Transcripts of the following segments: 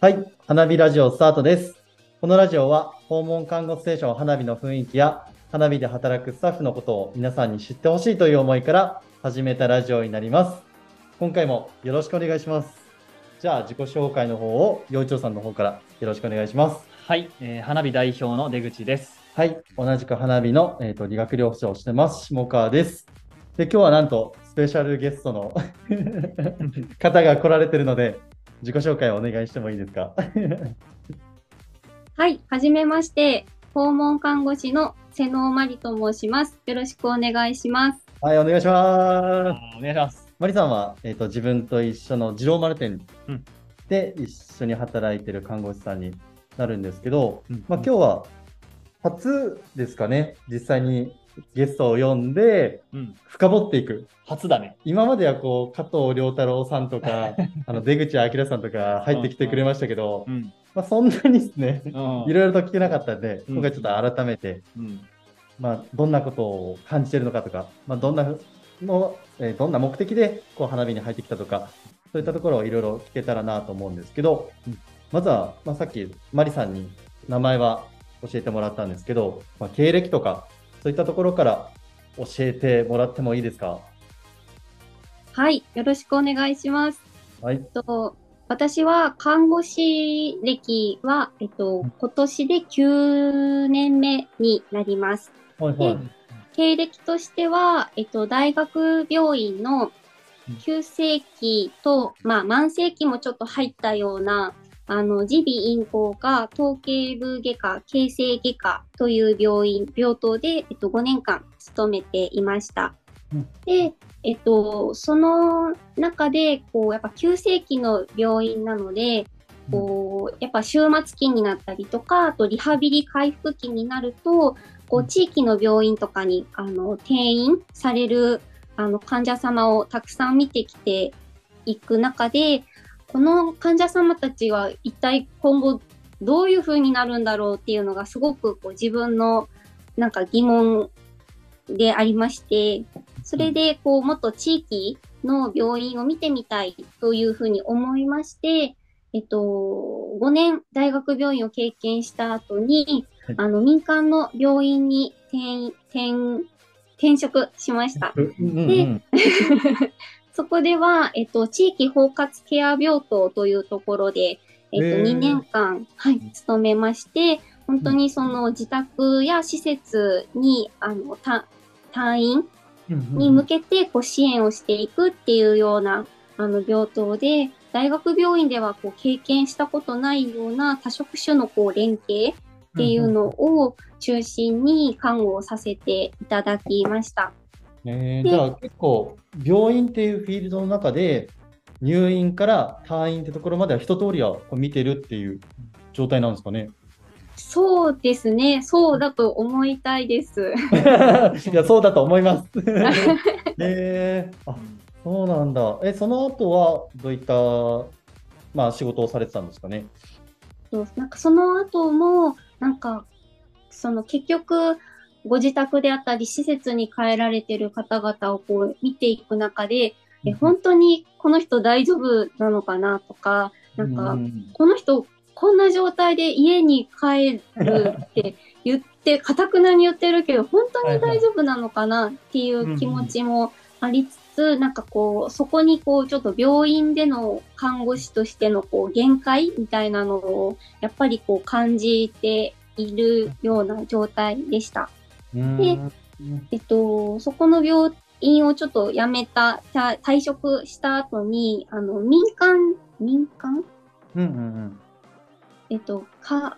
はい、花火ラジオスタートです。このラジオは訪問看護ステーション花火の雰囲気や花火で働くスタッフのことを皆さんに知ってほしいという思いから始めたラジオになります。今回もよろしくお願いします。じゃあ自己紹介の方を陽一郎さんの方からよろしくお願いします。はい、えー花火代表の出口です。はい、同じく花火の、えー、と理学療法士をしてます下川です。で今日はなんとスペシャルゲストの 方が来られてるので自己紹介をお願いしてもいいですか？はい、はじめまして、訪問看護師の瀬能真理と申します。よろしくお願いします。はい、お願いします。お願いします。マリさんは、えー、と自分と一緒の二郎丸店うんで一緒に働いてる看護師さんになるんですけど、うんまあ、今日は初ですかね、実際にゲストを呼んでうん、深掘っていく。初だね。今まではこう加藤良太郎さんとか あの出口明さんとか入ってきてくれましたけど、うん、まあ、そんなにですね、うん、いろいろと聞けなかったんで、うん。今回ちょっと改めて、うん、まあ、どんなことを感じてるのかとか、まあ、どんなの、えーどんな目的でこう花火に入ってきたとか、そういったところをいろいろ聞けたらなと思うんですけど、うん。まずは、まあ、さっきマリさんに名前は教えてもらったんですけど、まあ、経歴とか、そういったところから教えてもらってもいいですか？はい、よろしくお願いします。はいえっ。と私は看護師歴は、えっと、今年で9年目になります。はいはい。経歴としては、えっと、大学病院の急性期と、まあ、慢性期もちょっと入ったような、あの、耳鼻咽喉科、頭頸部外科、形成外科という病院、病棟で、えっと、5年間勤めていました。うん。で、えっと、その中で、こう、やっぱ急性期の病院なので、こう、やっぱ終末期になったりとか、あとリハビリ回復期になると、こうん。う、地域の病院とかに、あの、転院される、あの、患者様をたくさん見てきていく中で、この患者様たちは一体今後どういう風になるんだろうっていうのがすごくこう自分のなんか疑問でありまして、それでこうもっと地域の病院を見てみたいというふうに思いまして、えっと、5年大学病院を経験した後に、はいあの民間の病院に転転転職しました。うんうんうんそこでは、えっと、地域包括ケア病棟というところで、えっと、へー。2年間、はい、勤めまして、本当にその自宅や施設に、あの、た退院に向けてこう支援をしていくっていうようなあの病棟で、大学病院ではこう経験したことないような多職種のこう連携っていうのを中心に看護をさせていただきました。でえーじゃあ結構病院っていうフィールドの中で入院から退院ってところまでは一通りはこう見てるっていう状態なんですかね？そうですね。そうだと思いたいです。いやそうだと思います。え ー、あそうなんだ。えその後はどういったまあ仕事をされてたんですかね？そうなんかその後も、なんか、その結局、ご自宅であったり、施設に帰られてる方々をこう見ていく中で、え本当にこの人大丈夫なのかなとか、なんか、うん。この人、こんな状態で家に帰るって 言って、かたくなに言ってるけど、本当に大丈夫なのかなっていう気持ちもありつつ、なんかこう、そこにこう、ちょっと病院での看護師としてのこう、限界みたいなのを、やっぱりこう、感じているような状態でした。うん。でえっと、そこの病院をちょっと辞めた、た退職した後に、あの、民間、民間？うんうんえっと、か、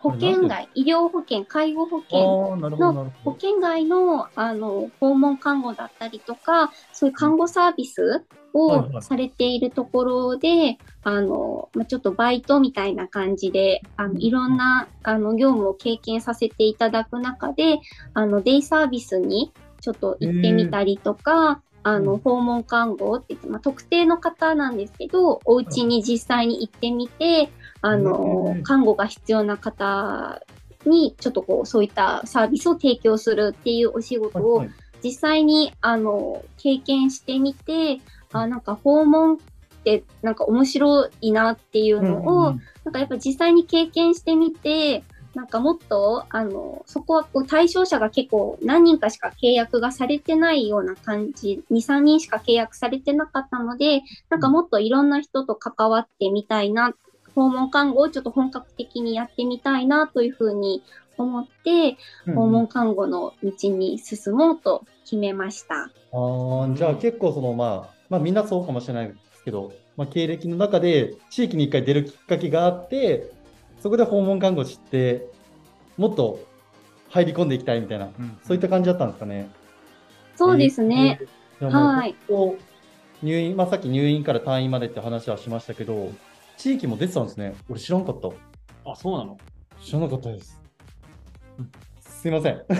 保険外、医療保険、介護保うん。険、ああなるほどなるほ保険外の、あの、訪問看護だったりとか、そういう看護サービスはいをはい。されているところで、あの、まあ、ちょっとバイトみたいな感じで、あの、いろんな、あの、業務を経験させていただく中で、あの、デイサービスにちょっと行ってみたりとか、あの、うん。訪問看護って言って、まあ、特定の方なんですけど、お家に実際に行ってみて、あのうん、看護が必要な方に、ちょっとこう、そういったサービスを提供するっていうお仕事を実際に、あの、経験してみて、あ、なんか訪問ってなんか面白いなっていうのを、うんなんかやっぱ実際に経験してみて、なんかもっと、あの、そこはこう対象者が結構何人かしか契約がされてないような感じ、2、3人しか契約されてなかったので、なんかもっといろんな人と関わってみたいな、訪問看護をちょっと本格的にやってみたいなというふうに思って、うん訪問看護の道に進もうと決めました。あーじゃあ結構そのまあ、まあみんなそうかもしれないですけど、まあ、経歴の中で地域に一回出るきっかけがあって、そこで訪問看護師って、もっと入り込んでいきたいみたいな、うんそういった感じだったんですかね。そうですね。えー。はい入院、まあさっき入院から退院までって話はしましたけど、地域も出てたんですね。俺知らんかった。あ、そうなの？知らなかったです。すいません。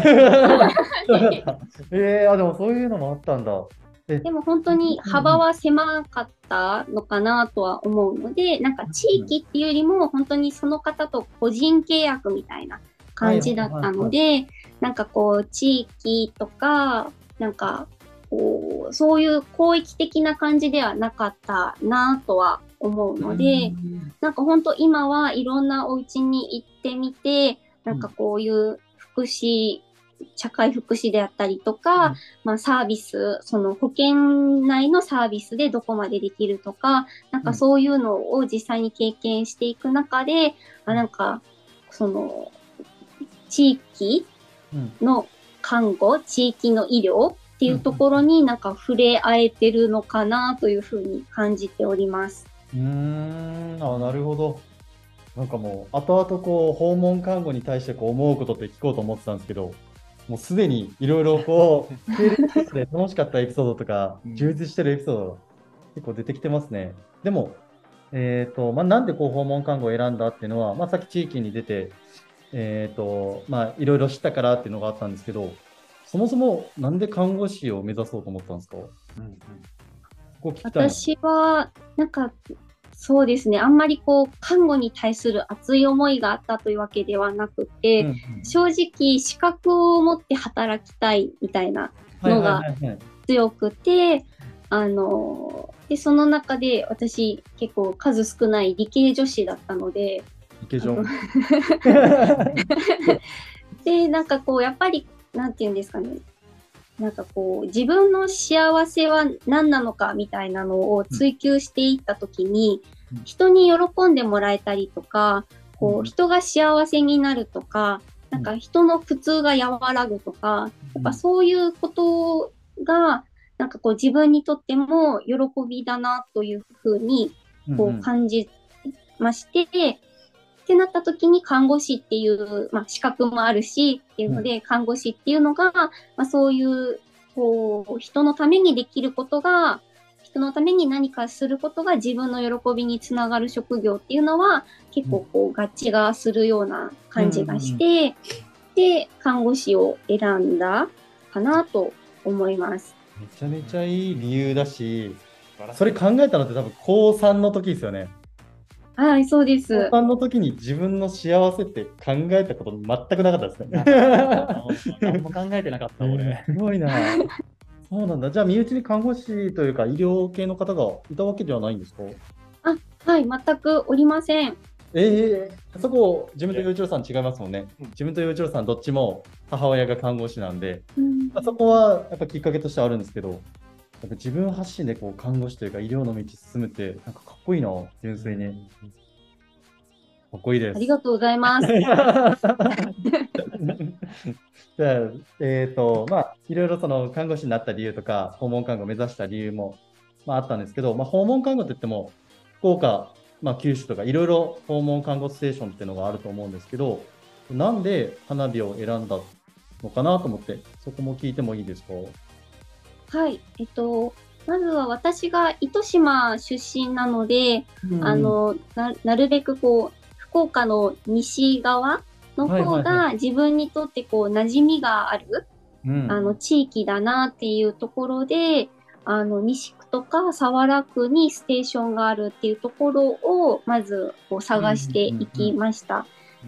えー、あ、でもそういうのもあったんだ。でも本当に幅は狭かったのかなとは思うので、なんか地域っていうよりも本当にその方と個人契約みたいな感じだったので、なんかこう地域とか、なんかこう、そういう広域的な感じではなかったなとは思うので、なんか本当今はいろんなお家に行ってみて、なんかこういう福祉、社会福祉であったりとか、うん。まあサービス、その保険内のサービスでどこまでできるとか、なんかそういうのを実際に経験していく中で、あなんか、その、地域うんの看護、地域の医療っていうところになんか触れ合えてるのかなというふうに感じております。うーん、あ、なるほど。なんかもう、後々こう、訪問看護に対してこう思うことって聞こうと思ってたんですけど、もうすでにいろいろこう、経歴で楽しかったエピソードとかうん、充実してるエピソードが結構出てきてますね。でも、えっと、まあ、なんでこう、訪問看護を選んだっていうのは、まあ、さっき地域に出て、えっと、まあ、いろいろ知ったからっていうのがあったんですけど、そもそもなんで看護師を目指そうと思ったんですか？こうんこ聞きたいな。私は、なんか、そうですね、あんまりこう、看護に対する熱い思いがあったというわけではなくて、うんうん正直、資格を持って働きたいみたいなのが強くて、あの、で、その中で私結構数少ない理系女子だったので、イケジョン。で、なんかこう、やっぱり、なんていうんですかね。なんかこう、自分の幸せは何なのかみたいなのを追求していったときに、うん。人に喜んでもらえたりとか、こうん。う、人が幸せになるとか、なんか人の苦痛が和らぐとか、やっぱそういうことが、なん。かこう自分にとっても喜びだなというふうにこう感じまして、ってなった時に看護師っていう、まあ、資格もあるしっていうので、看護師っていうのが、まあ、そういうこう人のためにできることが人のために何かすることが自分の喜びにつながる職業っていうのは結構こう合致がするような感じがして、で看護師を選んだかなと思います。めちゃめちゃいい理由だし、それ考えたのって多分高3の時ですよね。はい、そうです。高3の時に自分の幸せって考えたこと全くなかったですね。何も考えてなかった、俺。すごいな。そうなんだ。じゃあ、身内に看護師というか医療系の方がいたわけではないんですか？はい、全くおりません。ええそこ、自分と陽一郎さん違いますもんねうん。自分と陽一郎さんどっちも母親が看護師なんで、うんまあそこはやっぱきっかけとしてはあるんですけど、やっぱ自分発信でこう看護師というか医療の道進むって、なんかかっこいいな、純粋に。かっこいいです。ありがとうございます。じゃあ、えっ、と、まあ、いろいろその看護師になった理由とか、訪問看護を目指した理由も、まあ、あったんですけど、まあ、訪問看護って言っても、福岡、まあ、九州とか、いろいろ訪問看護ステーションっていうのがあると思うんですけど、なんで花火を選んだのかなと思って、そこも聞いてもいいですか？はい、えっと、まずは私が糸島出身なので、あ、のな、なるべくこう、福岡の西側の方が自分にとってこう、馴染みがある、うん、あの、地域だなっていうところで、あの、西区とか佐原区にステーションがあるっていうところを、まずこう探していきました。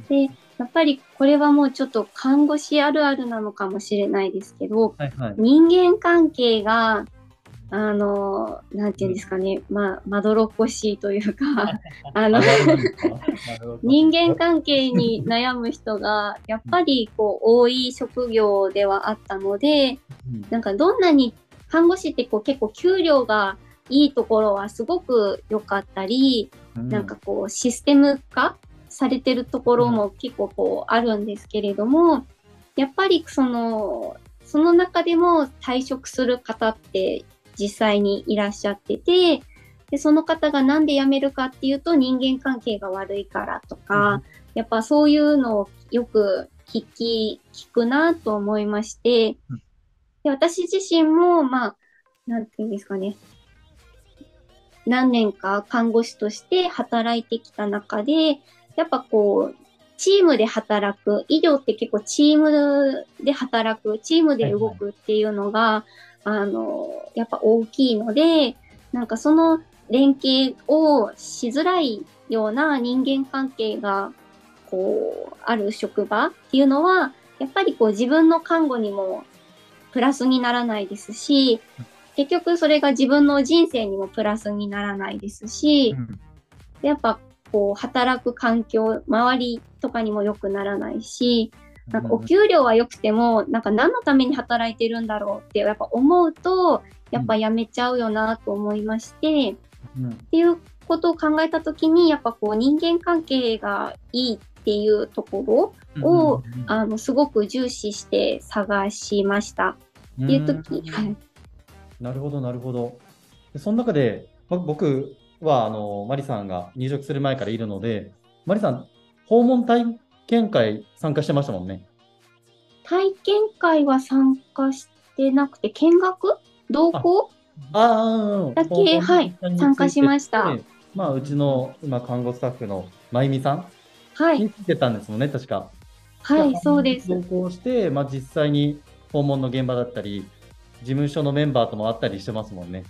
で、やっぱりこれはもうちょっと看護師あるあるなのかもしれないですけど、はいはい。人間関係があの、なんていうんですかね、まあ、まどろっこしいというか、あの人間関係に悩む人が、やっぱりこう、多い職業ではあったので、うん。なんかどんなに看護師ってこう結構給料がいいところはすごく良かったり、なんかこうシステム化されてるところも結構こうあるんですけれども、やっぱりその、その中でも退職する方って実際にいらっしゃってて、で、その方がなんで辞めるかっていうと人間関係が悪いからとか、やっぱそういうのをよく聞き、聞くなと思いましてうん、で私自身も、まあ、なんていうんですかね、何年か看護師として働いてきた中で、やっぱこう、チームで働く、医療って結構チームで働く、チームで動くっていうのが、あの、やっぱ大きいので、なんかその連携をしづらいような人間関係が、こう、ある職場っていうのは、やっぱりこう自分の看護にもプラスにならないですし、結局それが自分の人生にもプラスにならないですし、うん。やっぱこう働く環境、周りとかにも良くならないし、なんかお給料は良くても、なんか何のために働いてるんだろうってやっぱ思うと、やっぱやめちゃうよなと思いまして、うんっていうことを考えたときに、やっぱこう人間関係がいいっていうところを、あの、すごく重視して探しました。っていう時。なるほど、なるほど。でその中で、ま僕は、あの、マリさんが入職する前からいるので、マリさん、訪問体験会参加してましたもんね。体験会は参加してなくて、見学？同行？ああ、だけはい参加しました。まあ、うちの今、看護スタッフのまゆみさん？はい。に来てたんですもんね、確か。はい、そうです。同行して、まあ、実際に訪問の現場だったり、事務所のメンバーとも会ったりしてますもんね。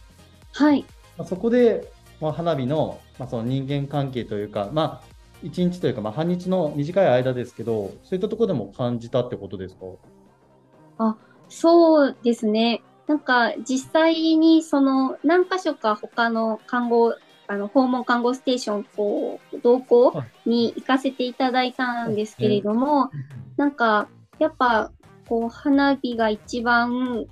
はい。まあ、そこで、まあ、花火の,、まあその人間関係というか、まあ、1日というか、まあ、半日の短い間ですけど、そういったところでも感じたってことですか？そうですね。なんか実際にその何箇所か他の看護、あの訪問看護ステーションこう同行に行かせていただいたんですけれども、なんかやっぱこう花火が一番、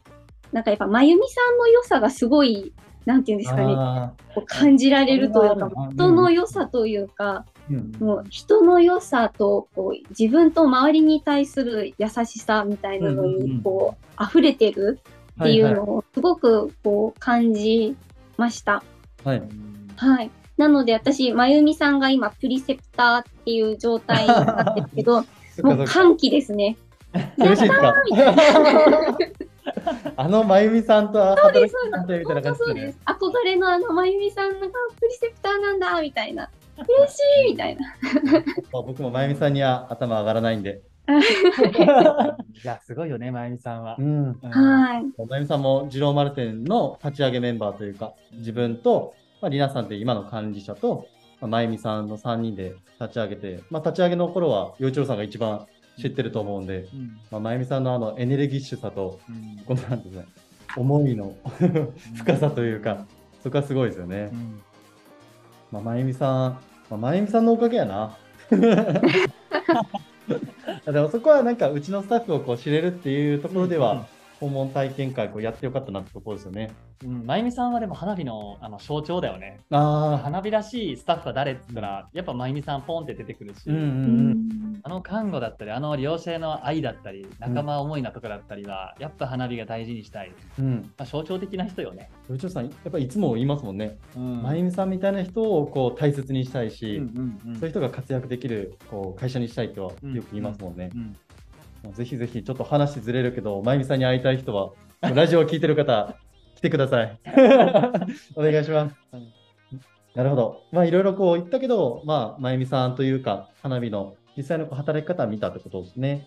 なんかやっぱまゆみさんの良さがすごい、なんていうんですかね、あこう感じられるというか人の良さというか、ーうんもう人の良さとこう自分と周りに対する優しさみたいなのうんうんうんにこう溢れてるっていうのをすごくこう感じました。はいはいはい。なので私、まゆみさんが今プリセプターっていう状態なんですけど、もう歓喜ですね。嬉しいですか？みたいな。あのまゆみさんとそうです、働きさんとみたいなそうです。感じそうです。。憧れのあのまゆみさんがプリセプターなんだ、みたいな。嬉しいみたいな。まあ僕もまゆみさんには頭上がらないんで。いや、すごいよね、まゆみさんはう。ん。うんはい。まゆみさんも二郎丸店の立ち上げメンバーというか、自分と、まあ、りなさんって今の管理者と、まあ、まゆみさんの3人で立ち上げて、まあ、立ち上げの頃は、陽一郎さんが一番知ってると思うんで、うん。まあ、まゆみさんのあのエネルギッシュさと、うん。このなんですね、思いの深さというか、そこはすごいですよね。う。ん。まあ、まゆみさん、まあ、まゆみさんのおかげやな。でもそこはなんかうちのスタッフをこう知れるっていうところでは、訪問体験会こうやってよかったなってところですよね。うん、まゆみさんはでも花火のあの象徴だよね。ああ、花火らしいスタッフは誰って言ったら、やっぱまゆみさんポンって出てくるし、うんうんううん。んあの看護だったり、あの両者への愛だったり、仲間思いなとこだったりは、やっぱ花火が大事にしたい。うん。まあ、象徴的な人よね。うちのさん、やっぱりいつも言いますもんね。うんまゆみさんみたいな人をこう大切にしたいし、うんうんうんそういう人が活躍できるこう会社にしたいとはよく言いますもんね。うんもうぜひぜひちょっと話ずれるけど、まゆみさんに会いたい人は、ラジオを聞いてる方、来てください。お願いします。なるほど。まあいろいろこう言ったけど、まあ、まゆみさんというか、花火の実際の働き方を見たってことですね。